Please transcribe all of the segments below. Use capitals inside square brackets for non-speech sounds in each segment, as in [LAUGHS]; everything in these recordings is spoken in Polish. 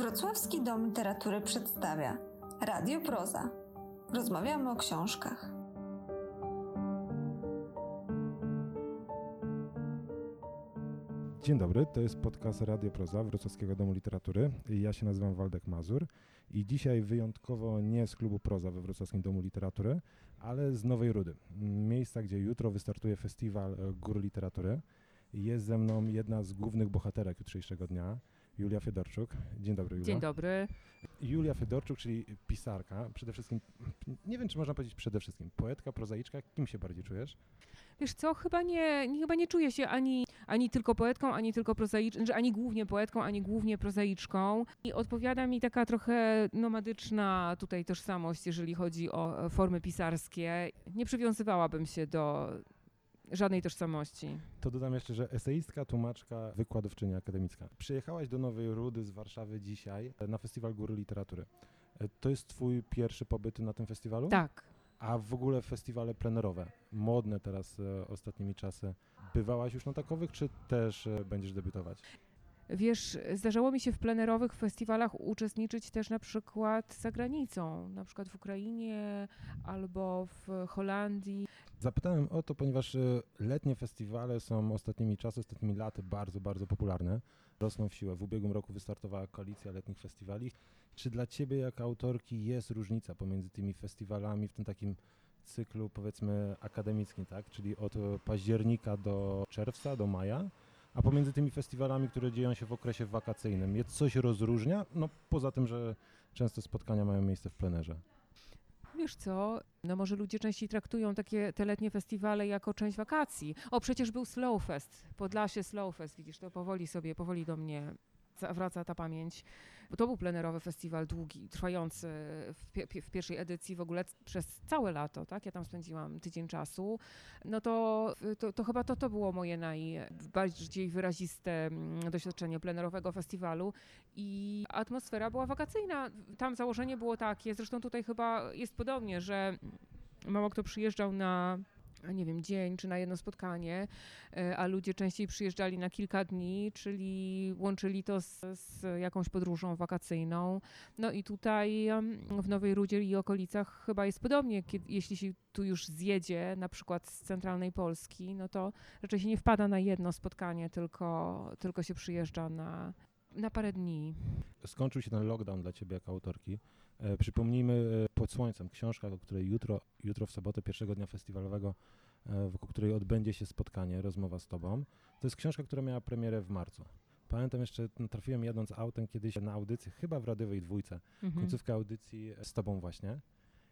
Wrocławski Dom Literatury przedstawia Radio Proza. Rozmawiamy o książkach. Dzień dobry, to jest podcast Radio Proza Wrocławskiego Domu Literatury. Ja się nazywam Waldek Mazur i dzisiaj wyjątkowo nie z klubu Proza we Wrocławskim Domu Literatury, ale z Nowej Rudy, miejsca, gdzie jutro wystartuje festiwal Gór Literatury. Jest ze mną jedna z głównych bohaterek jutrzejszego dnia, Julia Fedorczuk. Dzień dobry, Julia. Dzień dobry. Julia Fedorczuk, czyli pisarka, przede wszystkim, nie wiem, czy można powiedzieć przede wszystkim, poetka, prozaiczka, kim się bardziej czujesz? Wiesz co, chyba nie, nie, chyba nie czuję się ani, ani tylko poetką, ani tylko prozaiczką, znaczy ani głównie poetką, ani głównie prozaiczką. I odpowiada mi taka trochę nomadyczna tutaj tożsamość, jeżeli chodzi o formy pisarskie. Nie przywiązywałabym się do żadnej tożsamości. To dodam jeszcze, że eseistka, tłumaczka, wykładowczyni akademicka. Przyjechałaś do Nowej Rudy z Warszawy dzisiaj na Festiwal Góry Literatury. To jest twój pierwszy pobyt na tym festiwalu? Tak. A w ogóle festiwale plenerowe, modne teraz e, ostatnimi czasy. Bywałaś już na takowych, czy też e, będziesz debiutować? Wiesz, zdarzało mi się w plenerowych festiwalach uczestniczyć też na przykład za granicą, na przykład w Ukrainie albo w Holandii. Zapytałem o to, ponieważ e, letnie festiwale są ostatnimi czasy, ostatnimi laty bardzo, bardzo popularne. Rosną w siłę. W ubiegłym roku wystartowała koalicja letnich festiwali. Czy dla ciebie, jako autorki, jest różnica pomiędzy tymi festiwalami w tym takim cyklu, powiedzmy, akademickim, tak? Czyli od października do czerwca, do maja? A pomiędzy tymi festiwalami, które dzieją się w okresie wakacyjnym, jest coś rozróżnia? No poza tym, że często spotkania mają miejsce w plenerze. Wiesz co, no może ludzie częściej traktują takie te letnie festiwale jako część wakacji. O, przecież był Slowfest, Podlasie Slowfest, widzisz, to powoli sobie, powoli do mnie wraca ta pamięć. To był plenerowy festiwal długi, trwający w, w, pierwszej edycji w ogóle przez całe lato, tak? Ja tam spędziłam tydzień czasu. No to, to, to chyba to, to było moje najbardziej wyraziste mm, doświadczenie plenerowego festiwalu i atmosfera była wakacyjna. Tam założenie było takie, zresztą tutaj chyba jest podobnie, że mało kto przyjeżdżał na nie wiem, dzień czy na jedno spotkanie, e, a ludzie częściej przyjeżdżali na kilka dni, czyli łączyli to z, z, jakąś podróżą wakacyjną. No i tutaj w Nowej Rudzie i okolicach chyba jest podobnie, kiedy, jeśli się tu już zjedzie, na przykład z centralnej Polski, no to raczej się nie wpada na jedno spotkanie, tylko, tylko się przyjeżdża na, na parę dni. Skończył się ten lockdown dla ciebie jako autorki. E, przypomnijmy e, Pod Słońcem, książka, o której jutro, jutro w sobotę, pierwszego dnia festiwalowego, e, wokół której odbędzie się spotkanie, rozmowa z tobą. To jest książka, która miała premierę w marcu. Pamiętam jeszcze, trafiłem jadąc autem kiedyś na audycję, chyba w Radiowej Dwójce, mhm. końcówka audycji z tobą właśnie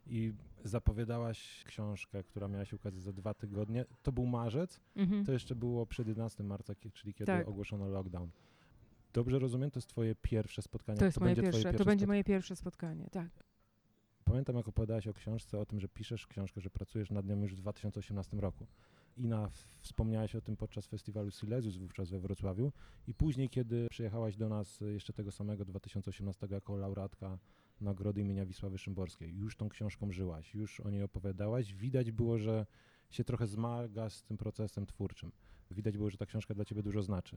i zapowiadałaś książkę, która miała się ukazać za dwa tygodnie. To był marzec, mhm. to jeszcze było przed 11 marca, czyli kiedy tak. ogłoszono lockdown. Dobrze rozumiem, to jest twoje pierwsze spotkanie? To jest to moje pierwsze, pierwsze, to będzie moje pierwsze spotkanie, tak. Pamiętam, jak opowiadałaś o książce, o tym, że piszesz książkę, że pracujesz nad nią już w 2018 roku. Ina, wspomniałaś o tym podczas festiwalu Silesius wówczas we Wrocławiu i później, kiedy przyjechałaś do nas jeszcze tego samego 2018 jako laureatka nagrody imienia Wisławy Szymborskiej, już tą książką żyłaś, już o niej opowiadałaś. Widać było, że się trochę zmagasz z tym procesem twórczym. Widać było, że ta książka dla ciebie dużo znaczy.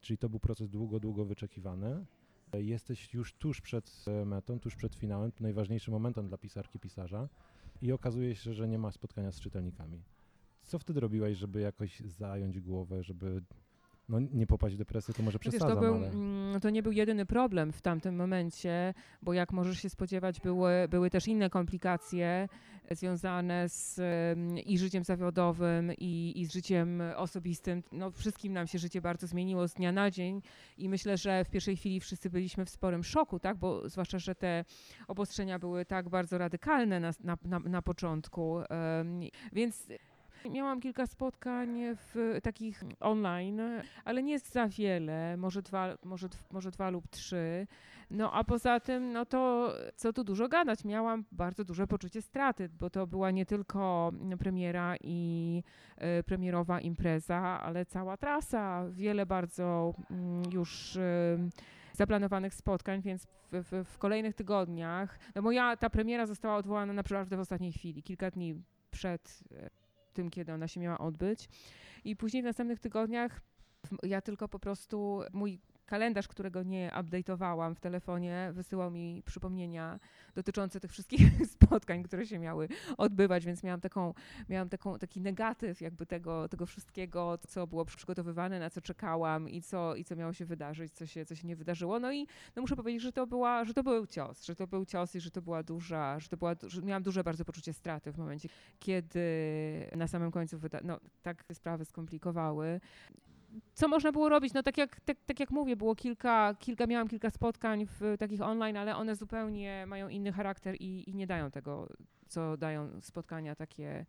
Czyli to był proces długo, długo wyczekiwany. Jesteś już tuż przed e, metą, tuż przed finałem, najważniejszym momentem dla pisarki, pisarza i okazuje się, że nie ma spotkania z czytelnikami. Co wtedy robiłeś, żeby jakoś zająć głowę, żeby no, nie popaść w depresję, to może przesadzam, to, był, ale... Mm, to nie był jedyny problem w tamtym momencie, bo jak możesz się spodziewać, były, były też inne komplikacje związane z i życiem zawodowym, i, i z życiem osobistym. No, wszystkim nam się życie bardzo zmieniło z dnia na dzień i myślę, że w pierwszej chwili wszyscy byliśmy w sporym szoku, tak? bo zwłaszcza, że te obostrzenia były tak bardzo radykalne na, na, na, na początku. Więc Miałam kilka spotkań w, takich online, ale nie za wiele, może dwa, może, może dwa lub trzy. No a poza tym, no to co tu dużo gadać, miałam bardzo duże poczucie straty, bo to była nie tylko premiera i y, premierowa impreza, ale cała trasa, wiele bardzo y, już zaplanowanych spotkań, więc w, w, w, kolejnych tygodniach, no moja ta premiera została odwołana naprawdę w ostatniej chwili, kilka dni przed tym, kiedy ona się miała odbyć. I później w następnych tygodniach ja tylko po prostu mój kalendarz, którego nie update'owałam w telefonie, wysyłał mi przypomnienia dotyczące tych wszystkich [LAUGHS] spotkań, które się miały odbywać, więc miałam, taką, miałam taką, taki negatyw jakby tego, tego wszystkiego, co było przygotowywane, na co czekałam i co, i co miało się wydarzyć, co się, co się nie wydarzyło. No i no muszę powiedzieć, że to, była, że to był cios, że to był cios i że to była duża, że to była, że miałam duże bardzo poczucie straty w momencie, kiedy na samym końcu no, tak sprawy skomplikowały co można było robić? No tak jak, tak, tak jak mówię, było kilka, kilka, miałam kilka spotkań w takich online, ale one zupełnie mają inny charakter i, i nie dają tego, co dają spotkania takie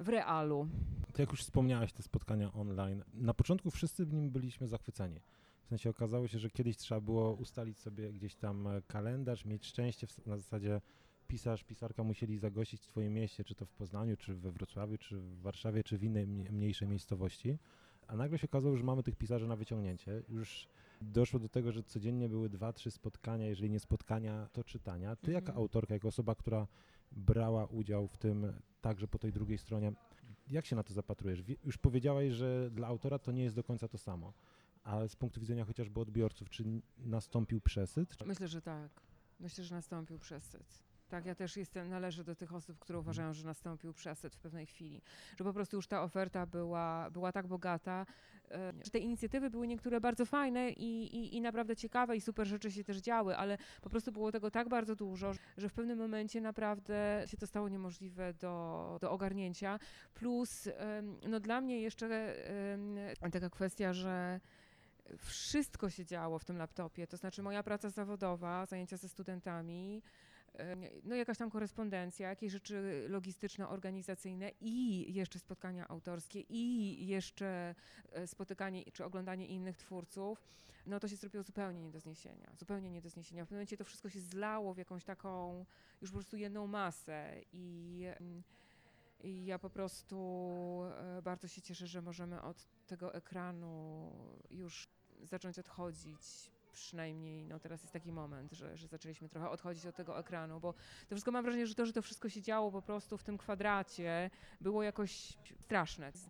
w realu. To jak już wspomniałaś, te spotkania online, na początku wszyscy w nim byliśmy zachwyceni. W sensie okazało się, że kiedyś trzeba było ustalić sobie gdzieś tam e, kalendarz, mieć szczęście w, na zasadzie pisarz, pisarka musieli zagościć w twoim mieście, czy to w Poznaniu, czy we Wrocławiu, czy w Warszawie, czy w innej mniejszej miejscowości. A nagle się okazało, że mamy tych pisarzy na wyciągnięcie. Już doszło do tego, że codziennie były dwa, trzy spotkania, jeżeli nie spotkania, to czytania. Ty jako Mhm. autorka, jako osoba, która brała udział w tym także po tej drugiej stronie, jak się na to zapatrujesz? Już powiedziałaś, że dla autora to nie jest do końca to samo, ale z punktu widzenia chociażby odbiorców, czy nastąpił przesyt? Myślę, że tak. Myślę, że nastąpił przesyt. Tak, ja też jestem, należę do tych osób, które uważają, że nastąpił przesyt w pewnej chwili. Że po prostu już ta oferta była, była tak bogata, e, że te inicjatywy były niektóre bardzo fajne i, i, i naprawdę ciekawe i super rzeczy się też działy, ale po prostu było tego tak bardzo dużo, że w pewnym momencie naprawdę się to stało niemożliwe do, do ogarnięcia. Plus, no dla mnie jeszcze taka kwestia, że wszystko się działo w tym laptopie, to znaczy moja praca zawodowa, zajęcia ze studentami, no jakaś tam korespondencja, jakieś rzeczy logistyczne, organizacyjne i jeszcze spotkania autorskie i jeszcze e, spotykanie czy oglądanie innych twórców, no to się zrobiło zupełnie nie do zniesienia, zupełnie nie do zniesienia. W pewnym momencie to wszystko się zlało w jakąś taką już po prostu jedną masę i i ja po prostu e, bardzo się cieszę, że możemy od tego ekranu już zacząć odchodzić. Przynajmniej no teraz jest taki moment, że, że zaczęliśmy trochę odchodzić od tego ekranu, bo to wszystko mam wrażenie, że to, że to wszystko się działo po prostu w tym kwadracie, było jakoś straszne. Z,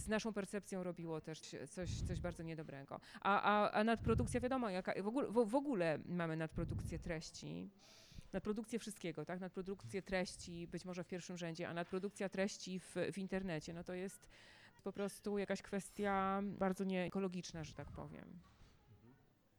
z- naszą percepcją robiło też coś, coś bardzo niedobrego. A, a, a nadprodukcja, wiadomo, jaka, w, ogóle, w, w ogóle mamy nadprodukcję treści nadprodukcję wszystkiego, tak? Nadprodukcję treści być może w pierwszym rzędzie, a nadprodukcja treści w, w internecie, no to jest po prostu jakaś kwestia bardzo nieekologiczna, że tak powiem.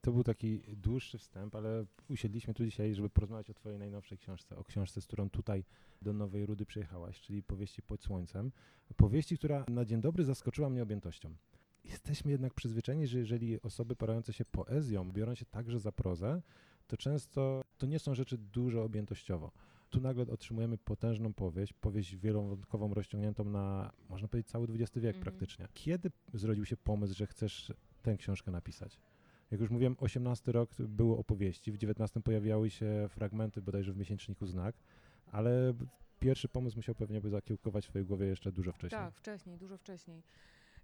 To był taki dłuższy wstęp, ale usiedliśmy tu dzisiaj, żeby porozmawiać o twojej najnowszej książce, o książce, z którą tutaj do Nowej Rudy przyjechałaś, czyli powieści Pod Słońcem. Powieści, która na dzień dobry zaskoczyła mnie objętością. Jesteśmy jednak przyzwyczajeni, że jeżeli osoby porające się poezją biorą się także za prozę, to często to nie są rzeczy dużo objętościowo. Tu nagle otrzymujemy potężną powieść, powieść wielowątkową, rozciągniętą na, można powiedzieć, cały XX wiek Mhm. praktycznie. Kiedy zrodził się pomysł, że chcesz tę książkę napisać? Jak już mówiłem, 18 rok było opowieści, w 19 pojawiały się fragmenty bodajże w miesięczniku Znak, ale pierwszy pomysł musiał pewnie by zakiełkować w twojej głowie jeszcze dużo wcześniej. Tak, wcześniej, dużo wcześniej.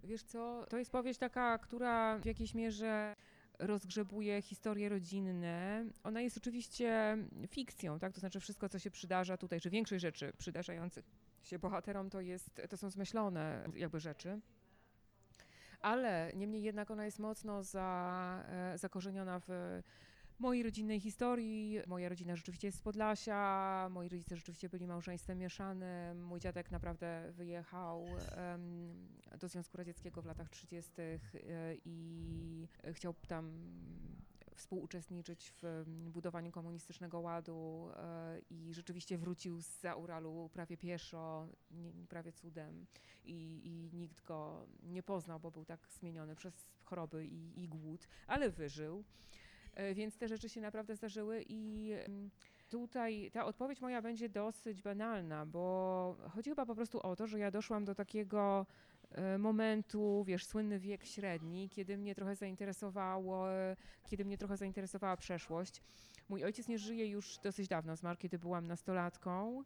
Wiesz co, to jest powieść taka, która w jakiejś mierze rozgrzebuje historie rodzinne. Ona jest oczywiście fikcją, tak? To znaczy wszystko, co się przydarza tutaj, czy większość rzeczy przydarzających się bohaterom, to, jest, to są zmyślone jakby rzeczy. Ale niemniej jednak ona jest mocno za, e, zakorzeniona w mojej rodzinnej historii. Moja rodzina rzeczywiście jest z Podlasia, moi rodzice rzeczywiście byli małżeństwem mieszanym. Mój dziadek naprawdę wyjechał em, do Związku Radzieckiego w latach 30. e, i chciał tam współuczestniczyć w mm, budowaniu komunistycznego ładu e, i rzeczywiście wrócił z Uralu prawie pieszo, prawie cudem i, i nikt go nie poznał, bo był tak zmieniony przez choroby i, i głód, ale wyżył. E, Więc te rzeczy się naprawdę zdarzyły i em, tutaj ta odpowiedź moja będzie dosyć banalna, bo chodzi chyba po prostu o to, że ja doszłam do takiego momentu, wiesz, słynny wiek średni, kiedy mnie trochę zainteresowało, e, kiedy mnie trochę zainteresowała przeszłość. Mój ojciec nie żyje już dosyć dawno, zmarł kiedy byłam nastolatką.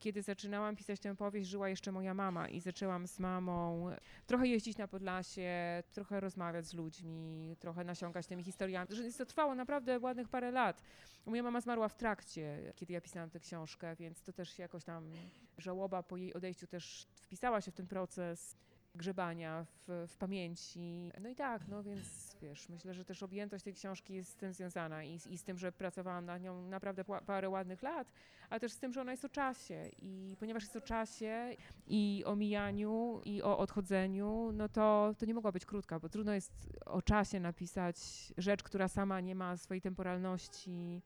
Kiedy zaczynałam pisać tę powieść, żyła jeszcze moja mama i zaczęłam z mamą trochę jeździć na Podlasie, trochę rozmawiać z ludźmi, trochę nasiąkać tymi historiami. To trwało naprawdę ładnych parę lat. Moja mama zmarła w trakcie, kiedy ja pisałam tę książkę, więc to też jakoś tam żałoba po jej odejściu też wpisała się w ten proces. Grzebania w, w pamięci. No i tak, no więc wiesz, myślę, że też objętość tej książki jest z tym związana i, i z tym, że pracowałam nad nią naprawdę parę ładnych lat, ale też z tym, że ona jest o czasie i ponieważ jest o czasie i o mijaniu i o odchodzeniu, no to, to nie mogła być krótka, bo trudno jest o czasie napisać rzecz, która sama nie ma swojej temporalności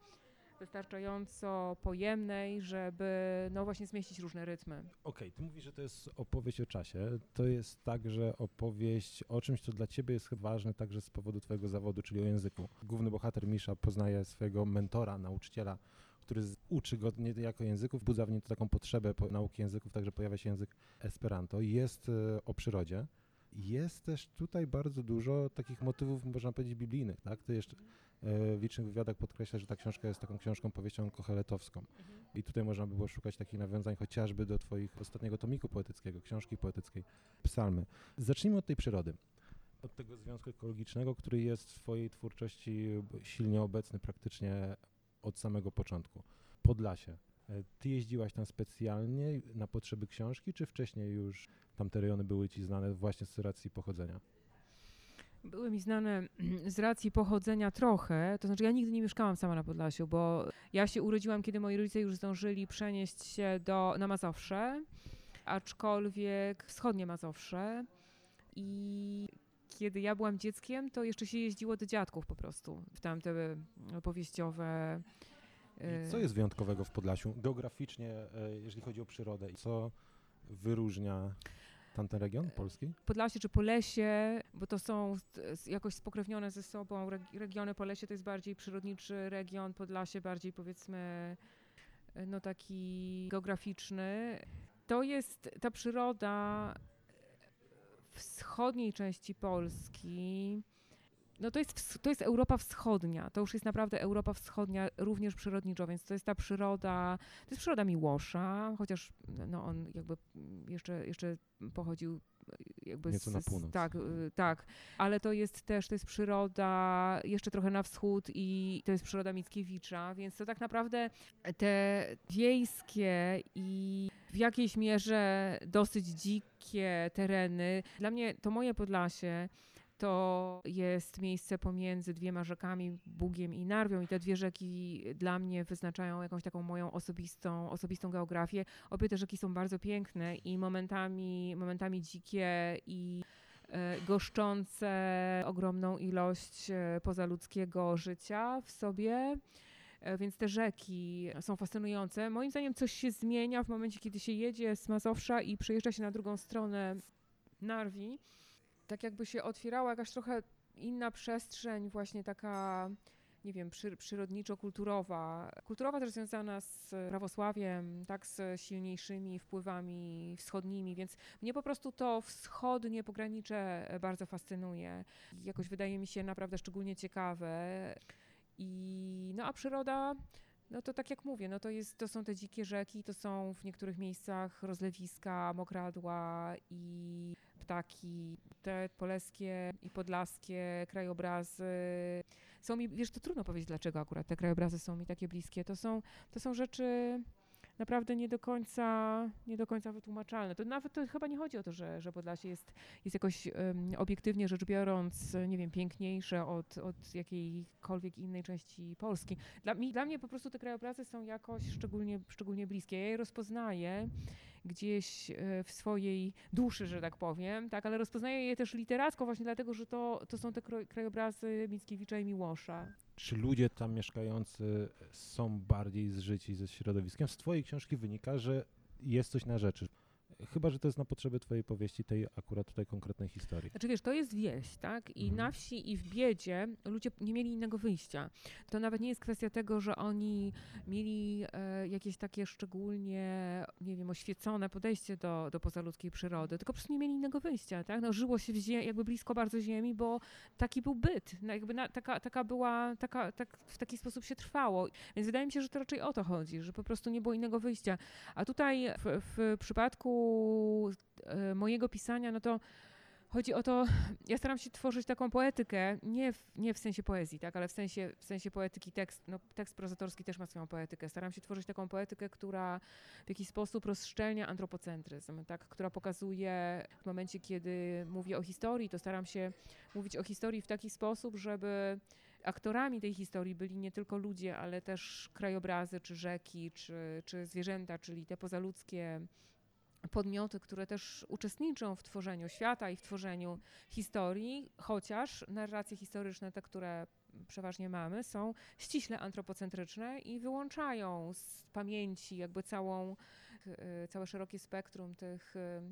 wystarczająco pojemnej, żeby no właśnie zmieścić różne rytmy. Okej, ty mówisz, że to jest opowieść o czasie. To jest także opowieść o czymś, co dla ciebie jest ważne także z powodu twojego zawodu, czyli o języku. Główny bohater Misza poznaje swojego mentora, nauczyciela, który uczy go nie jako języków, budza w nim taką potrzebę po nauki języków, także pojawia się język Esperanto. Jest e, o przyrodzie. Jest też tutaj bardzo dużo takich motywów, można powiedzieć, biblijnych, tak? Ty jeszcze e, w licznych wywiadach podkreślasz, że ta książka jest taką książką, powieścią koheletowską. I tutaj można by było szukać takich nawiązań chociażby do twoich ostatniego tomiku poetyckiego, książki poetyckiej, psalmy. Zacznijmy od tej przyrody. Od tego związku ekologicznego, który jest w twojej twórczości silnie obecny praktycznie od samego początku. Podlasie. E, Ty jeździłaś tam specjalnie na potrzeby książki, czy wcześniej już tamte rejony były ci znane właśnie z racji pochodzenia? Były mi znane [CLEARS THROAT] z racji pochodzenia trochę, to znaczy ja nigdy nie mieszkałam sama na Podlasiu, bo ja się urodziłam, kiedy moi rodzice już zdążyli przenieść się do, na Mazowsze, aczkolwiek wschodnie Mazowsze i kiedy ja byłam dzieckiem, to jeszcze się jeździło do dziadków po prostu, w tamte powieściowe... I e, Co jest wyjątkowego w Podlasiu geograficznie, e, jeżeli chodzi o przyrodę? I co wyróżnia tamten region Polski? Podlasie czy Polesie, bo to są jakoś spokrewnione ze sobą. Reg- Regiony Polesie to jest bardziej przyrodniczy region, Podlasie bardziej powiedzmy no taki geograficzny. To jest ta przyroda wschodniej części Polski. No to jest, to jest Europa Wschodnia, to już jest naprawdę Europa Wschodnia, również przyrodniczo, więc to jest ta przyroda, to jest przyroda Miłosza, chociaż no on jakby jeszcze, jeszcze pochodził jakby Nieco z, na północ. Tak, y, tak, ale to jest też, to jest przyroda jeszcze trochę na wschód i to jest przyroda Mickiewicza, więc to tak naprawdę te wiejskie i w jakiejś mierze dosyć dzikie tereny, dla mnie to moje Podlasie to jest miejsce pomiędzy dwiema rzekami, Bugiem i Narwią i te dwie rzeki dla mnie wyznaczają jakąś taką moją osobistą, osobistą geografię. Obie te rzeki są bardzo piękne i momentami, momentami dzikie i e, goszczące ogromną ilość e, pozaludzkiego życia w sobie. E, Więc te rzeki są fascynujące. Moim zdaniem coś się zmienia w momencie, kiedy się jedzie z Mazowsza i przejeżdża się na drugą stronę Narwi. Tak jakby się otwierała jakaś trochę inna przestrzeń, właśnie taka, nie wiem, przy, przyrodniczo-kulturowa. Kulturowa też związana z prawosławiem, tak, z silniejszymi wpływami wschodnimi, więc mnie po prostu to wschodnie pogranicze bardzo fascynuje. Jakoś wydaje mi się naprawdę szczególnie ciekawe. I no a przyroda, no to tak jak mówię, no to, jest, to są te dzikie rzeki, to są w niektórych miejscach rozlewiska, mokradła i ptaki, te polskie i podlaskie krajobrazy. Są mi, wiesz, to trudno powiedzieć, dlaczego akurat te krajobrazy są mi takie bliskie. To są, to są rzeczy naprawdę nie do końca, nie do końca wytłumaczalne. To nawet to chyba nie chodzi o to, że, że Podlasie jest, jest jakoś em, obiektywnie rzecz biorąc, nie wiem, piękniejsze od, od jakiejkolwiek innej części Polski. Dla, mi, dla mnie po prostu te krajobrazy są jakoś szczególnie, szczególnie bliskie. Ja je rozpoznaję gdzieś e, w swojej duszy, że tak powiem, tak, ale rozpoznaję je też literacko właśnie dlatego, że to, to są te krajobrazy Mickiewicza i Miłosza. Czy ludzie tam mieszkający są bardziej zżyci ze środowiskiem? Z twojej książki wynika, że jest coś na rzeczy. Chyba, że to jest na potrzeby twojej powieści, tej akurat tutaj konkretnej historii. Znaczy wiesz, to jest wieś, tak? I Mhm. na wsi i w biedzie ludzie nie mieli innego wyjścia. To nawet nie jest kwestia tego, że oni mieli e, jakieś takie szczególnie, nie wiem, oświecone podejście do, do pozaludzkiej przyrody, tylko po prostu nie mieli innego wyjścia, tak? No, żyło się w zie- jakby blisko bardzo ziemi, bo taki był byt. No, jakby na, taka, taka była, taka, tak, w taki sposób się trwało. Więc wydaje mi się, że to raczej o to chodzi, że po prostu nie było innego wyjścia. A tutaj w, w przypadku e, mojego pisania, no to Chodzi o to, ja staram się tworzyć taką poetykę, nie w, nie w sensie poezji, tak, ale w sensie, w sensie poetyki tekst, no, tekst prozatorski też ma swoją poetykę. Staram się tworzyć taką poetykę, która w jakiś sposób rozszczelnia antropocentryzm, tak, która pokazuje w momencie, kiedy mówię o historii, to staram się mówić o historii w taki sposób, żeby aktorami tej historii byli nie tylko ludzie, ale też krajobrazy, czy rzeki, czy, czy zwierzęta, czyli te pozaludzkie podmioty, które też uczestniczą w tworzeniu świata i w tworzeniu historii, chociaż narracje historyczne, te, które przeważnie mamy, są ściśle antropocentryczne i wyłączają z pamięci jakby całą, e, całe szerokie spektrum tych, e,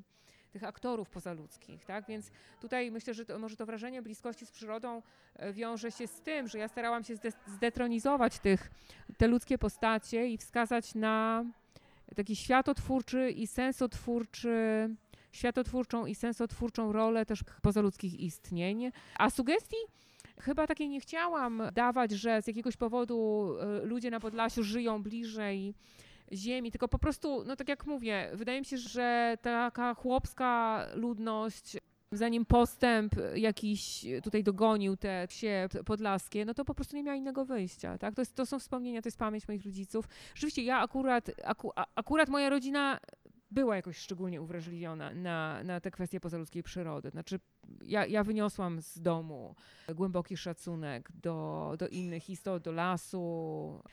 tych aktorów pozaludzkich, tak? Więc tutaj myślę, że to, może to wrażenie bliskości z przyrodą e, wiąże się z tym, że ja starałam się zdetronizować tych, te ludzkie postacie i wskazać na taki światotwórczy i sensotwórczy, światotwórczą i sensotwórczą rolę też pozaludzkich istnień. A sugestii chyba takiej nie chciałam dawać, że z jakiegoś powodu e, ludzie na Podlasiu żyją bliżej ziemi, tylko po prostu, no tak jak mówię, wydaje mi się, że taka chłopska ludność zanim postęp jakiś tutaj dogonił te wsie podlaskie, no to po prostu nie miała innego wyjścia, tak? To, jest, to są wspomnienia, to jest pamięć moich rodziców. Rzeczywiście ja akurat, aku, akurat moja rodzina była jakoś szczególnie uwrażliwiona na, na te kwestie pozaludzkiej przyrody. Znaczy, ja, ja wyniosłam z domu głęboki szacunek do, do innych istot, do lasu.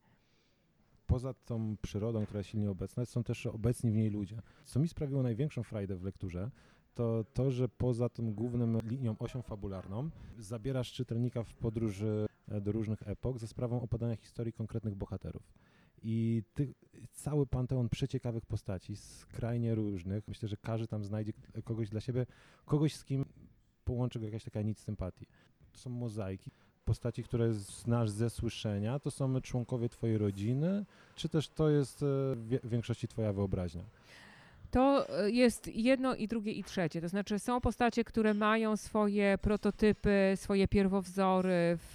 Poza tą przyrodą, która jest silnie obecna, są też obecni w niej ludzie. Co mi sprawiło największą frajdę w lekturze, to to, że poza tą główną linią, osią fabularną, zabierasz czytelnika w podróży e, do różnych epok za sprawą opadania historii konkretnych bohaterów. I ty, cały panteon przeciekawych postaci, skrajnie różnych. Myślę, że każdy tam znajdzie kogoś dla siebie, kogoś z kim połączy go jakaś taka nic sympatii. To są mozaiki. Postaci, które znasz ze słyszenia, to są członkowie twojej rodziny, czy też to jest e, w większości twoja wyobraźnia? To e, jest jedno i drugie i trzecie. To znaczy są postacie, które mają swoje prototypy, swoje pierwowzory w,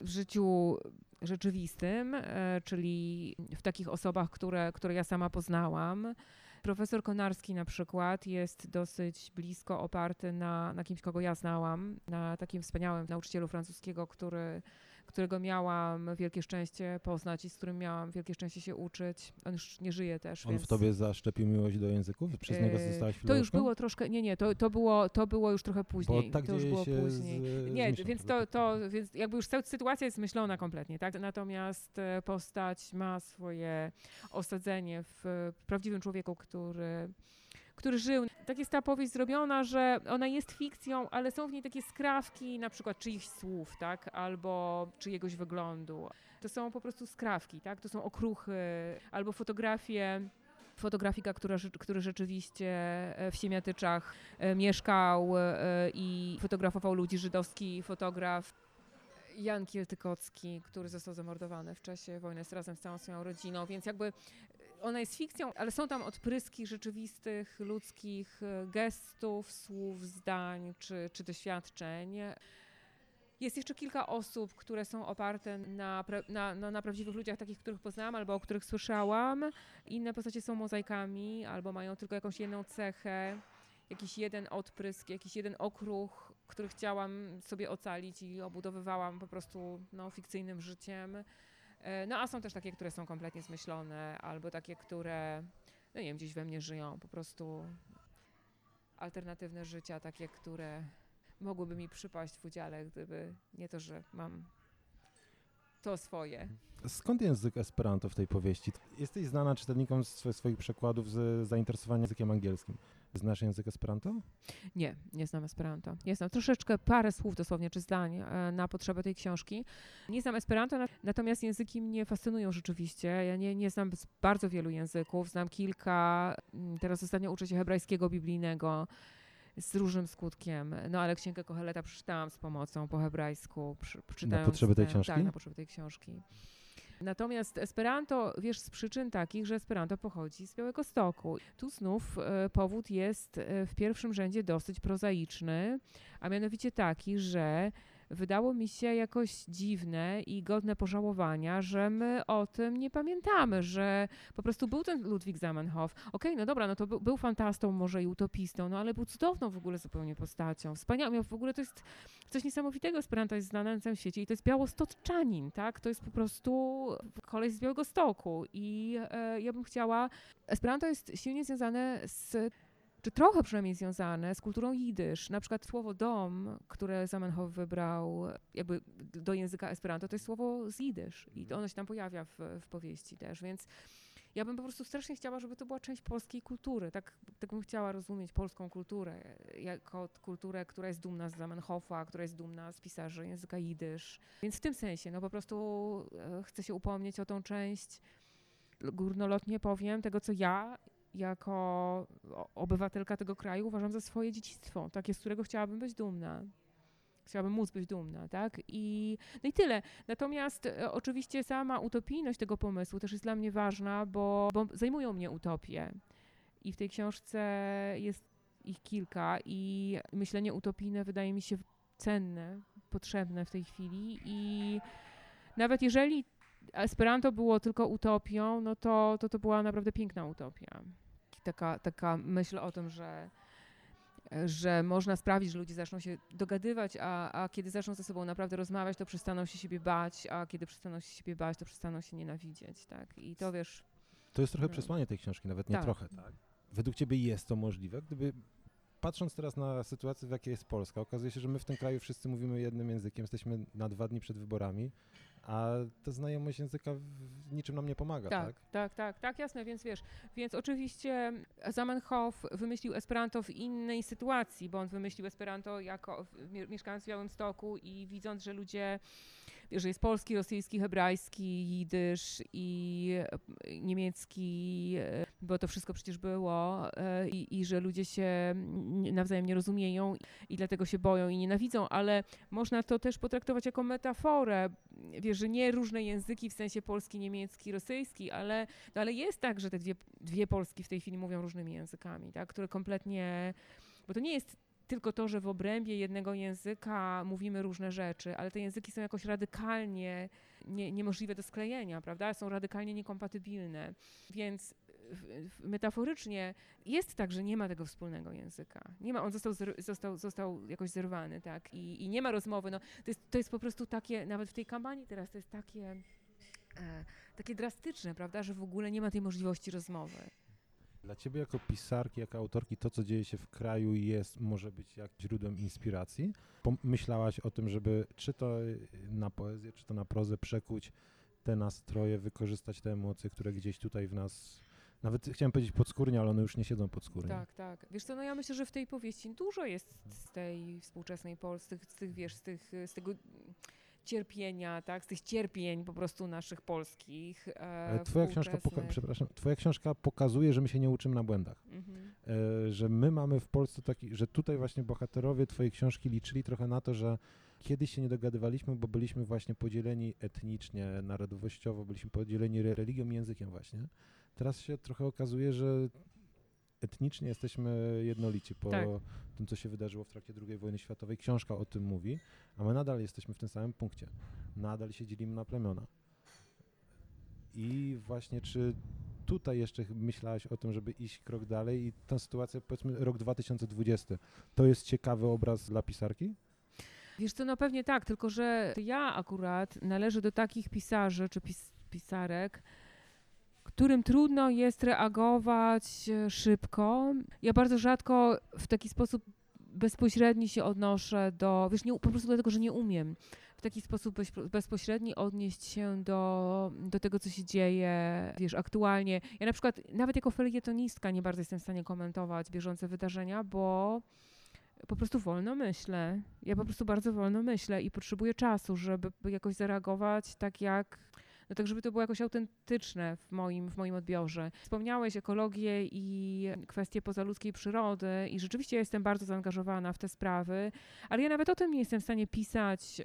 w życiu rzeczywistym, e, czyli w takich osobach, które, które ja sama poznałam. Profesor Konarski na przykład jest dosyć blisko oparty na, na kimś, kogo ja znałam, na takim wspaniałym nauczycielu francuskiego, który którego miałam wielkie szczęście poznać i z którym miałam wielkie szczęście się uczyć. On już nie żyje też. On więc... w tobie zaszczepił miłość do języków? Przez niego yy, zostałaś To już było troszkę, nie, nie, to, to, było, to było już trochę później. Bo tak to już było później. Z, nie, więc to, to, więc jakby już sytuacja jest myślona kompletnie, tak? Natomiast e, postać ma swoje osadzenie w prawdziwym człowieku, który który żył. Tak jest ta powieść zrobiona, że ona jest fikcją, ale są w niej takie skrawki na przykład czyichś słów, tak, albo czyjegoś wyglądu. To są po prostu skrawki, tak, to są okruchy, albo fotografie fotografika, która, który rzeczywiście e, w Siemiatyczach e, mieszkał e, i fotografował ludzi, żydowski fotograf Jan Kieltykocki, który został zamordowany w czasie wojny z razem z całą swoją rodziną, więc jakby ona jest fikcją, ale są tam odpryski rzeczywistych ludzkich e, gestów, słów, zdań czy, czy doświadczeń. Jest jeszcze kilka osób, które są oparte na, na, na, na, prawdziwych ludziach, takich, których poznałam albo o których słyszałam. Inne postacie są mozaikami albo mają tylko jakąś jedną cechę, jakiś jeden odprysk, jakiś jeden okruch, który chciałam sobie ocalić i obudowywałam po prostu no, fikcyjnym życiem. E, no a są też takie, które są kompletnie zmyślone, albo takie, które, no nie wiem, gdzieś we mnie żyją, po prostu alternatywne życia, takie, które mogłyby mi przypaść w udziale, gdyby nie to, że mam to swoje. Skąd język Esperanto w tej powieści? Jesteś znana czytelnikom swoich przekładów z zainteresowania językiem angielskim. Znasz język Esperanto? Nie, nie znam Esperanto. Nie znam troszeczkę, parę słów dosłownie, czy zdań e, na potrzebę tej książki. Nie znam Esperanto, natomiast języki mnie fascynują rzeczywiście. Ja nie, nie znam bardzo wielu języków, znam kilka. Mm, teraz ostatnio uczę się hebrajskiego biblijnego z różnym skutkiem. No ale księgę Koheleta przeczytałam z pomocą po hebrajsku. Na potrzeby tej książki? Tak, na potrzeby tej książki. Natomiast Esperanto, wiesz, z przyczyn takich, że Esperanto pochodzi z Białego Stoku. Tu znów e, powód jest e, w pierwszym rzędzie dosyć prozaiczny, a mianowicie taki, że wydało mi się jakoś dziwne i godne pożałowania, że my o tym nie pamiętamy, że po prostu był ten Ludwik Zamenhof. Okej, no dobra, no to był, był fantastą może i utopistą, no ale był cudowną w ogóle zupełnie postacią. Wspaniałą, miał w ogóle to jest coś niesamowitego, Esperanto jest znane na całym świecie i to jest białostoczanin, tak? To jest po prostu koleś z Białego Stoku i e, ja bym chciała... Esperanto jest silnie związane z czy trochę przynajmniej związane z kulturą jidysz. Na przykład słowo dom, które Zamenhof wybrał jakby do języka Esperanto, to jest słowo z jidysz i to ono się tam pojawia w, w powieści też, więc ja bym po prostu strasznie chciała, żeby to była część polskiej kultury. Tak, tak bym chciała rozumieć polską kulturę jako kulturę, która jest dumna z Zamenhofa, która jest dumna z pisarzy języka jidysz. Więc w tym sensie, no po prostu e, chcę się upomnieć o tą część górnolotnie powiem, tego co ja jako obywatelka tego kraju uważam za swoje dziedzictwo, takie, z którego chciałabym być dumna. Chciałabym móc być dumna, tak? I, no i tyle. Natomiast e, oczywiście sama utopijność tego pomysłu też jest dla mnie ważna, bo, bo zajmują mnie utopie. I w tej książce jest ich kilka i myślenie utopijne wydaje mi się cenne, potrzebne w tej chwili i nawet jeżeli Esperanto było tylko utopią, no to to, to była naprawdę piękna utopia. Taka, taka myśl o tym, że, że można sprawić, że ludzie zaczną się dogadywać, a, a kiedy zaczną ze sobą naprawdę rozmawiać, to przestaną się siebie bać, a kiedy przestaną się siebie bać, to przestaną się nienawidzieć, tak? I to wiesz, To jest trochę No. przesłanie tej książki, nawet nie Tak. trochę, tak? Według ciebie jest to możliwe? Gdyby, patrząc teraz na sytuację, w jakiej jest Polska, okazuje się, że my w tym kraju wszyscy mówimy jednym językiem, jesteśmy na dwa dni przed wyborami, a ta znajomość języka niczym nam nie pomaga, tak? Tak, tak, tak, tak, jasne, więc wiesz, więc oczywiście Zamenhof wymyślił Esperanto w innej sytuacji, bo on wymyślił Esperanto jako mieszkając w Białymstoku i widząc, że ludzie, że jest polski, rosyjski, hebrajski, jidysz i e, niemiecki, e, bo to wszystko przecież było e, i, i że ludzie się nawzajem nie rozumieją i dlatego się boją i nienawidzą, ale można to też potraktować jako metaforę, wiesz, że nie różne języki w sensie polski, niemiecki, rosyjski, ale, no ale jest tak, że te dwie, dwie Polski w tej chwili mówią różnymi językami, tak, które kompletnie, bo to nie jest tylko to, że w obrębie jednego języka mówimy różne rzeczy, ale te języki są jakoś radykalnie nie, niemożliwe do sklejenia, prawda? Są radykalnie niekompatybilne. Więc metaforycznie jest tak, że nie ma tego wspólnego języka. Nie ma, on został, został, został jakoś zerwany, tak? I, I nie ma rozmowy. No, to, jest, to jest po prostu takie, nawet w tej kampanii teraz, to jest takie, e, takie drastyczne, prawda? Że w ogóle nie ma tej możliwości rozmowy. Dla ciebie jako pisarki, jako autorki, to co dzieje się w kraju jest, może być jak źródłem inspiracji? Pomyślałaś o tym, żeby czy to na poezję, czy to na prozę przekuć te nastroje, wykorzystać te emocje, które gdzieś tutaj w nas, nawet chciałem powiedzieć podskórnie, ale one już nie siedzą podskórnie. Tak, tak. Wiesz co, no ja myślę, że w tej powieści dużo jest z tej współczesnej Polski, z tych wiesz, z, tych, z tego cierpienia, tak, z tych cierpień po prostu naszych polskich. E, Ale twoja książka, przepraszam, twoja książka pokazuje, że my się nie uczymy na błędach. Mhm. e, że my mamy w Polsce taki, że tutaj właśnie bohaterowie twojej książki liczyli trochę na to, że kiedyś się nie dogadywaliśmy, bo byliśmy właśnie podzieleni etnicznie, narodowościowo, byliśmy podzieleni re- religią językiem właśnie. Teraz się trochę okazuje, że etnicznie jesteśmy jednolici po Tak. tym, co się wydarzyło w trakcie II wojny światowej. Książka o tym mówi, a my nadal jesteśmy w tym samym punkcie. Nadal się dzielimy na plemiona. I właśnie czy tutaj jeszcze myślałaś o tym, żeby iść krok dalej i ta sytuacja, powiedzmy rok 2020, to jest ciekawy obraz dla pisarki? Wiesz co, no pewnie tak, tylko że ja akurat należę do takich pisarzy czy pis pisarek, którym trudno jest reagować e, szybko. Ja bardzo rzadko w taki sposób bezpośredni się odnoszę do, wiesz, nie, po prostu dlatego, że nie umiem w taki sposób bezpośredni odnieść się do, do tego, co się dzieje, wiesz, aktualnie. Ja na przykład nawet jako felietonistka nie bardzo jestem w stanie komentować bieżące wydarzenia, bo po prostu wolno myślę. Ja po prostu bardzo wolno myślę i potrzebuję czasu, żeby jakoś zareagować tak jak, no tak żeby to było jakoś autentyczne w moim, w moim odbiorze. Wspomniałeś ekologię i kwestie pozaludzkiej przyrody i rzeczywiście jestem bardzo zaangażowana w te sprawy, ale ja nawet o tym nie jestem w stanie pisać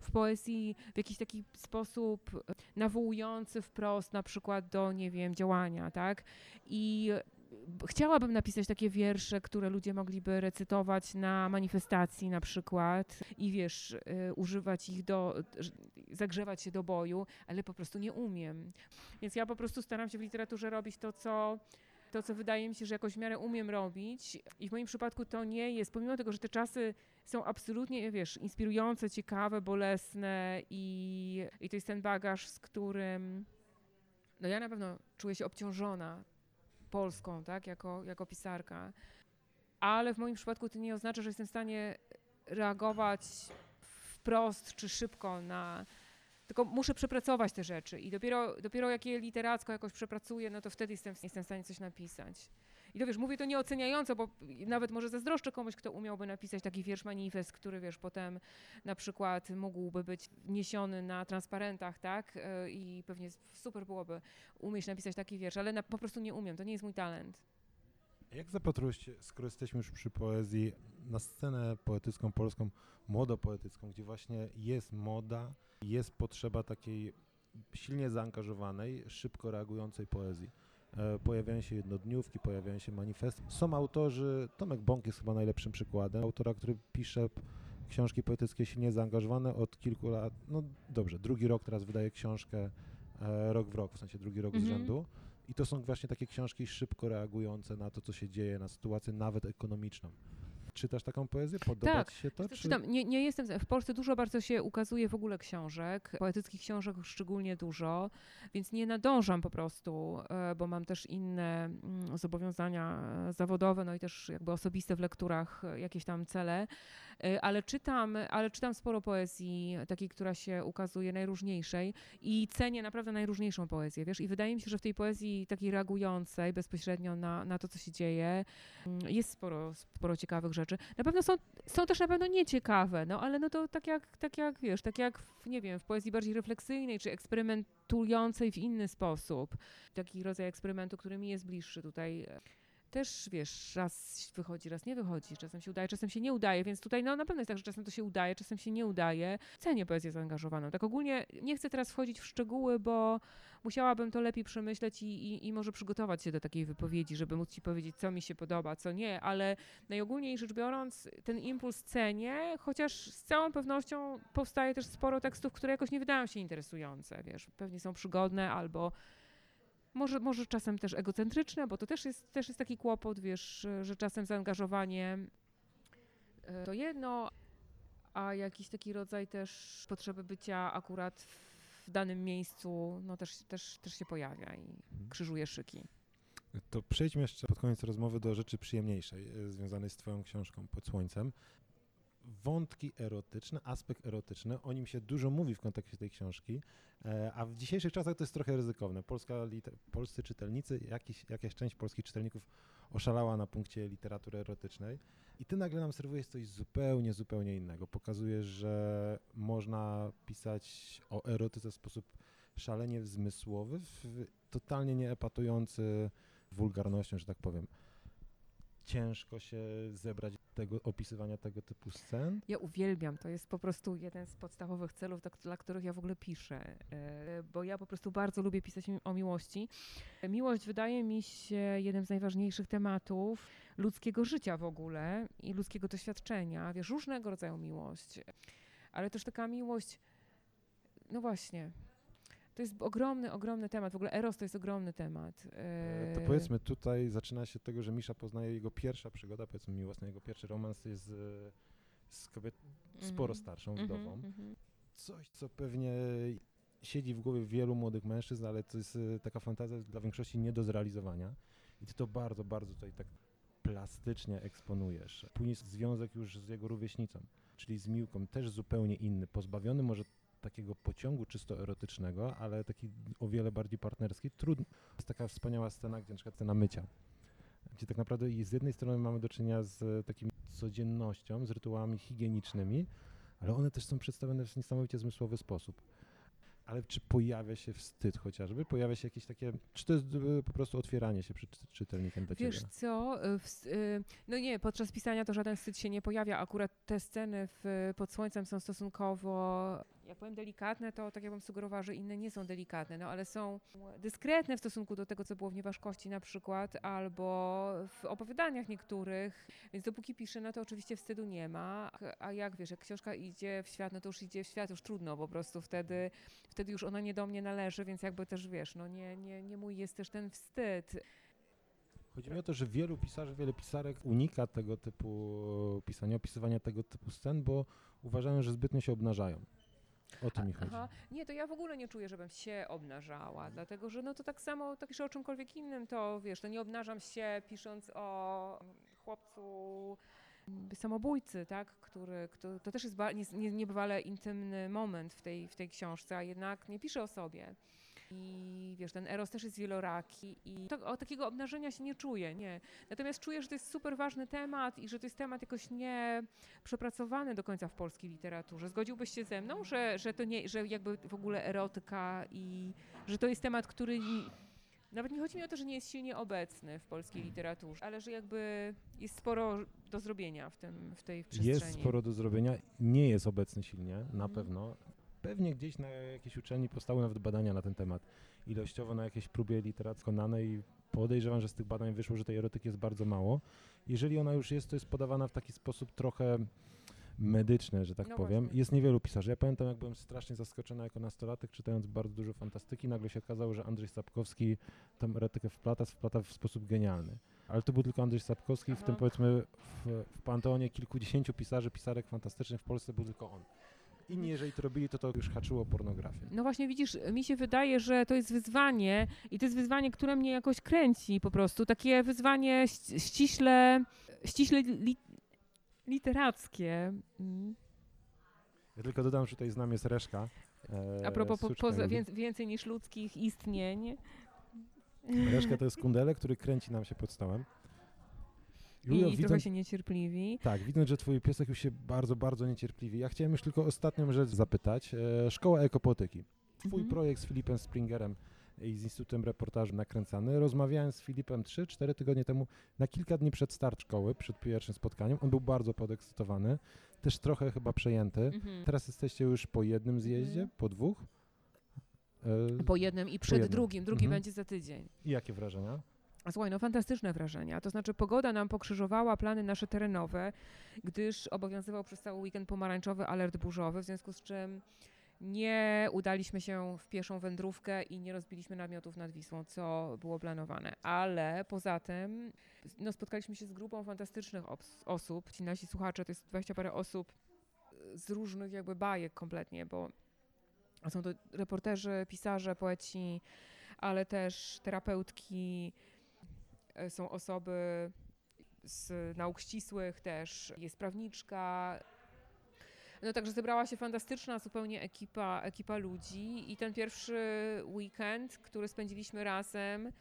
w poezji w jakiś taki sposób nawołujący wprost na przykład do, nie wiem, działania, tak? I Chciałabym napisać takie wiersze, które ludzie mogliby recytować na manifestacji na przykład i wiesz, y, używać ich do, ż- zagrzewać się do boju, ale po prostu nie umiem. Więc ja po prostu staram się w literaturze robić to, co to, co wydaje mi się, że jakoś w miarę umiem robić. I w moim przypadku to nie jest, pomimo tego, że te czasy są absolutnie, wiesz, inspirujące, ciekawe, bolesne i, i to jest ten bagaż, z którym no ja na pewno czuję się obciążona Polską, tak, jako, jako pisarka. Ale w moim przypadku to nie oznacza, że jestem w stanie reagować wprost czy szybko na. Tylko muszę przepracować te rzeczy i dopiero, dopiero jak je literacko jakoś przepracuję, no to wtedy jestem, jestem w stanie coś napisać. I to wiesz, mówię to nieoceniająco, bo nawet może zazdroszczę komuś, kto umiałby napisać taki wiersz manifest, który wiesz, potem na przykład mógłby być niesiony na transparentach, tak? E, I pewnie super byłoby umieć napisać taki wiersz, ale na, po prostu nie umiem, to nie jest mój talent. Jak zapatrujesz się, skoro jesteśmy już przy poezji, na scenę poetycką polską, młodopoetycką, gdzie właśnie jest moda, jest potrzeba takiej silnie zaangażowanej, szybko reagującej poezji. E, pojawiają się jednodniówki, pojawiają się manifesty. Są autorzy, Tomek Bąk jest chyba najlepszym przykładem, autora, który pisze książki poetyckie silnie zaangażowane od kilku lat, no dobrze, drugi rok teraz wydaje książkę e, rok w rok, w sensie drugi rok z Mhm. rzędu. I to są właśnie takie książki szybko reagujące na to, co się dzieje, na sytuację nawet ekonomiczną. Czytasz taką poezję? Podoba Tak, ci się to? Czytam, nie, nie jestem, w Polsce dużo bardzo się ukazuje w ogóle książek, poetyckich książek szczególnie dużo, więc nie nadążam po prostu, e, bo mam też inne mm, zobowiązania e, zawodowe, no i też jakby osobiste w lekturach, e, jakieś tam cele, ale czytam, ale czytam sporo poezji takiej, która się ukazuje najróżniejszej i cenię naprawdę najróżniejszą poezję, wiesz, i wydaje mi się, że w tej poezji takiej reagującej bezpośrednio na, na to, co się dzieje, mm, jest sporo, sporo ciekawych rzeczy. Na pewno są są też na pewno nieciekawe, no ale no to tak jak, tak jak wiesz, tak jak w, nie wiem, w poezji bardziej refleksyjnej czy eksperymentującej w inny sposób. Taki rodzaj eksperymentu, który mi jest bliższy tutaj. Też wiesz, raz wychodzi, raz nie wychodzi, czasem się udaje, czasem się nie udaje, więc tutaj no na pewno jest tak, że czasem to się udaje, czasem się nie udaje. Cenię poezję zaangażowaną. Tak ogólnie nie chcę teraz wchodzić w szczegóły, bo musiałabym to lepiej przemyśleć i, i, i może przygotować się do takiej wypowiedzi, żeby móc ci powiedzieć, co mi się podoba, co nie, ale najogólniej rzecz biorąc, ten impuls cenię, chociaż z całą pewnością powstaje też sporo tekstów, które jakoś nie wydają się interesujące, wiesz, pewnie są przygodne albo może, może czasem też egocentryczne, bo to też jest, też jest taki kłopot, wiesz, że czasem zaangażowanie e, to jedno, a jakiś taki rodzaj też potrzeby bycia akurat w danym miejscu, no też, też, też się pojawia i krzyżuje szyki. To przejdźmy jeszcze pod koniec rozmowy do rzeczy przyjemniejszej, e, związanej z twoją książką Pod Słońcem. Wątki erotyczne, aspekt erotyczny, o nim się dużo mówi w kontekście tej książki, e, a w dzisiejszych czasach to jest trochę ryzykowne. Polska, liter- polscy czytelnicy, jakiś, jakaś część polskich czytelników oszalała na punkcie literatury erotycznej i ty nagle nam serwujesz coś zupełnie, zupełnie innego. Pokazujesz, że można pisać o erotyce w sposób szalenie zmysłowy, w, totalnie nie epatujący wulgarnością, że tak powiem. Ciężko się zebrać tego opisywania tego typu scen. Ja uwielbiam, to jest po prostu jeden z podstawowych celów, dla, których ja w ogóle piszę, e, bo ja po prostu bardzo lubię pisać o miłości. Miłość wydaje mi się jednym z najważniejszych tematów ludzkiego życia w ogóle i ludzkiego doświadczenia. Wiesz, różnego rodzaju miłość, ale też taka miłość, no właśnie, to jest ogromny, ogromny temat. W ogóle Eros to jest ogromny temat. E, To E, powiedzmy tutaj zaczyna się od tego, że Misza poznaje jego pierwsza przygoda, powiedzmy miłosna, jego pierwszy romans jest z, z kobietą sporo mhm, starszą, mhm, wdową. mhm. Coś, co pewnie siedzi w głowie wielu młodych mężczyzn, ale to jest e, taka fantazja dla większości nie do zrealizowania. I ty to bardzo, bardzo tutaj tak plastycznie eksponujesz. Później związek już z jego rówieśnicą, czyli z Miłką, też zupełnie inny, pozbawiony może takiego pociągu czysto erotycznego, ale taki o wiele bardziej partnerski. Trudno. Jest taka wspaniała scena, gdzie na przykład scena mycia, gdzie tak naprawdę i z jednej strony mamy do czynienia z takim codziennością, z rytuałami higienicznymi, ale one też są przedstawione w niesamowicie zmysłowy sposób. Ale czy pojawia się wstyd chociażby? Pojawia się jakieś takie, czy to jest e, po prostu otwieranie się przed czy- czytelnikiem dla Wiesz ciebie? co, y, w, s- y, no nie, podczas pisania to żaden wstyd się nie pojawia. Akurat te sceny w, pod słońcem są stosunkowo jak powiem delikatne, to tak jakbym sugerowała, że inne nie są delikatne, no ale są dyskretne w stosunku do tego, co było w Nieważkości na przykład, albo w opowiadaniach niektórych, więc dopóki piszę, no to oczywiście wstydu nie ma, a jak wiesz, jak książka idzie w świat, no to już idzie w świat, już trudno po prostu, wtedy, wtedy już ona nie do mnie należy, więc jakby też wiesz, no nie, nie, nie mój jest też ten wstyd. Chodzi mi o to, że wielu pisarzy, wiele pisarek unika tego typu pisania, opisywania tego typu scen, bo uważają, że zbytnio się obnażają. O to mi chodzi. Aha. Nie, to ja w ogóle nie czuję, żebym się obnażała, dlatego że no to tak samo, tak piszę o czymkolwiek innym, to wiesz, to nie obnażam się pisząc o chłopcu samobójcy, tak, który, który to też jest niebywale intymny moment w tej, w tej książce, a jednak nie piszę o sobie. I wiesz, ten Eros też jest wieloraki i to, o takiego obnażenia się nie czuję, nie. Natomiast czuję, że to jest super ważny temat i że to jest temat jakoś nie przepracowany do końca w polskiej literaturze. Zgodziłbyś się ze mną, że, że to nie, że jakby w ogóle erotyka i że to jest temat, który nawet nie chodzi mi o to, że nie jest silnie obecny w polskiej literaturze, ale że jakby jest sporo do zrobienia w, tym, w tej przestrzeni. Jest sporo do zrobienia, nie jest obecny silnie, na Mhm. pewno. Pewnie gdzieś na jakiejś uczelni powstały nawet badania na ten temat. Ilościowo na jakiejś próbie literackiej konane i podejrzewam, że z tych badań wyszło, że tej erotyki jest bardzo mało. Jeżeli ona już jest, to jest podawana w taki sposób trochę medyczny, że tak No powiem. właśnie. Jest niewielu pisarzy. Ja pamiętam, jak byłem strasznie zaskoczony jako nastolatek, czytając bardzo dużo fantastyki, nagle się okazało, że Andrzej Sapkowski tą erotykę wplata, wplata w sposób genialny. Ale to był tylko Andrzej Sapkowski, w Aha. tym powiedzmy w, w panteonie kilkudziesięciu pisarzy, pisarek fantastycznych w Polsce był tylko on. Inni, jeżeli to robili, to to już haczyło pornografię. No właśnie widzisz, mi się wydaje, że to jest wyzwanie i to jest wyzwanie, które mnie jakoś kręci po prostu. Takie wyzwanie ści- ściśle, ściśle li, literackie. Mm. Ja tylko dodam, że tutaj z nami jest Reszka. E, A propos po, suczka poza, Juli. wię, więcej niż ludzkich istnień. Reszka to jest kundele, który kręci nam się pod stołem. I, Julio, i trochę widząc, się niecierpliwi. tak, widząc, że twój piesek już się bardzo, bardzo niecierpliwi. Ja chciałem już tylko ostatnią rzecz zapytać. E, Szkoła Ekopotyki. Twój Mhm. projekt z Filipem Springerem i z Instytutem Reportażu nakręcany. Rozmawiałem z Filipem 3-4 tygodnie temu, na kilka dni przed start szkoły, przed pierwszym spotkaniem. On był bardzo podekscytowany, też trochę chyba przejęty. Mhm. Teraz jesteście już po jednym zjeździe, Mhm. po dwóch. E, Po jednym i przed jednym. drugim. Drugi Mhm. będzie za tydzień. I jakie wrażenia? Słuchaj, no fantastyczne wrażenia. To znaczy pogoda nam pokrzyżowała plany nasze terenowe, gdyż obowiązywał przez cały weekend pomarańczowy alert burzowy, w związku z czym nie udaliśmy się w pieszą wędrówkę i nie rozbiliśmy namiotów nad Wisłą, co było planowane. Ale poza tym no, spotkaliśmy się z grupą fantastycznych osób. Ci nasi słuchacze to jest 20 parę osób z różnych jakby bajek kompletnie, bo są to reporterzy, pisarze, poeci, ale też terapeutki, e, są osoby z nauk ścisłych też, jest prawniczka. No także zebrała się fantastyczna zupełnie ekipa, ekipa ludzi i ten pierwszy weekend, który spędziliśmy razem, e,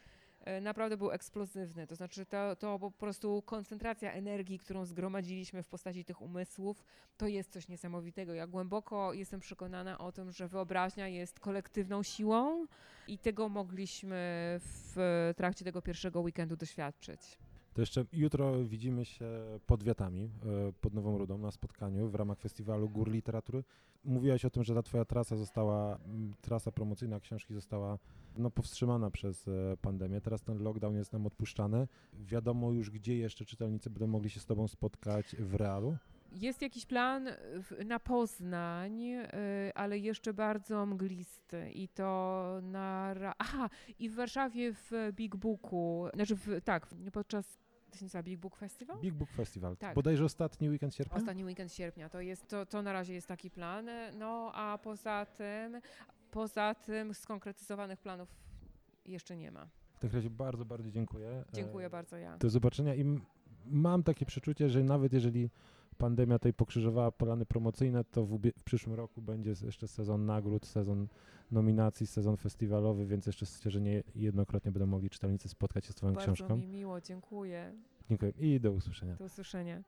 naprawdę był eksplozywny. To znaczy to, to po prostu koncentracja energii, którą zgromadziliśmy w postaci tych umysłów, to jest coś niesamowitego. Ja głęboko jestem przekonana o tym, że wyobraźnia jest kolektywną siłą i tego mogliśmy w trakcie tego pierwszego weekendu doświadczyć. To jeszcze jutro widzimy się pod wiatami, e, pod Nową Rudą na spotkaniu w ramach festiwalu Gór Literatury. Mówiłaś o tym, że ta twoja trasa została, trasa promocyjna książki została no, powstrzymana przez e, pandemię. Teraz ten lockdown jest nam odpuszczany. Wiadomo już, gdzie jeszcze czytelnicy będą mogli się z tobą spotkać w realu. Jest jakiś plan w- na Poznań, y, ale jeszcze bardzo mglisty i to na... Aha, i w Warszawie w Big Booku, znaczy w, tak, podczas to się nazywa Big Book Festival? Big Book Festival. Tak. Bodajże ostatni weekend sierpnia? Ostatni weekend sierpnia, to jest, to, to na razie jest taki plan, no a poza tym, poza tym skonkretyzowanych planów jeszcze nie ma. W takim razie bardzo, bardzo dziękuję. Dziękuję E, bardzo ja. Do zobaczenia i mam takie przeczucie, że nawet jeżeli pandemia tutaj pokrzyżowała plany promocyjne, to w, w przyszłym roku będzie jeszcze sezon nagród, sezon nominacji, sezon festiwalowy, więc jeszcze że nie jednokrotnie będą mogli czytelnicy spotkać się z twoją Bardzo książką. mi miło, dziękuję. Dziękuję i do usłyszenia. Do usłyszenia.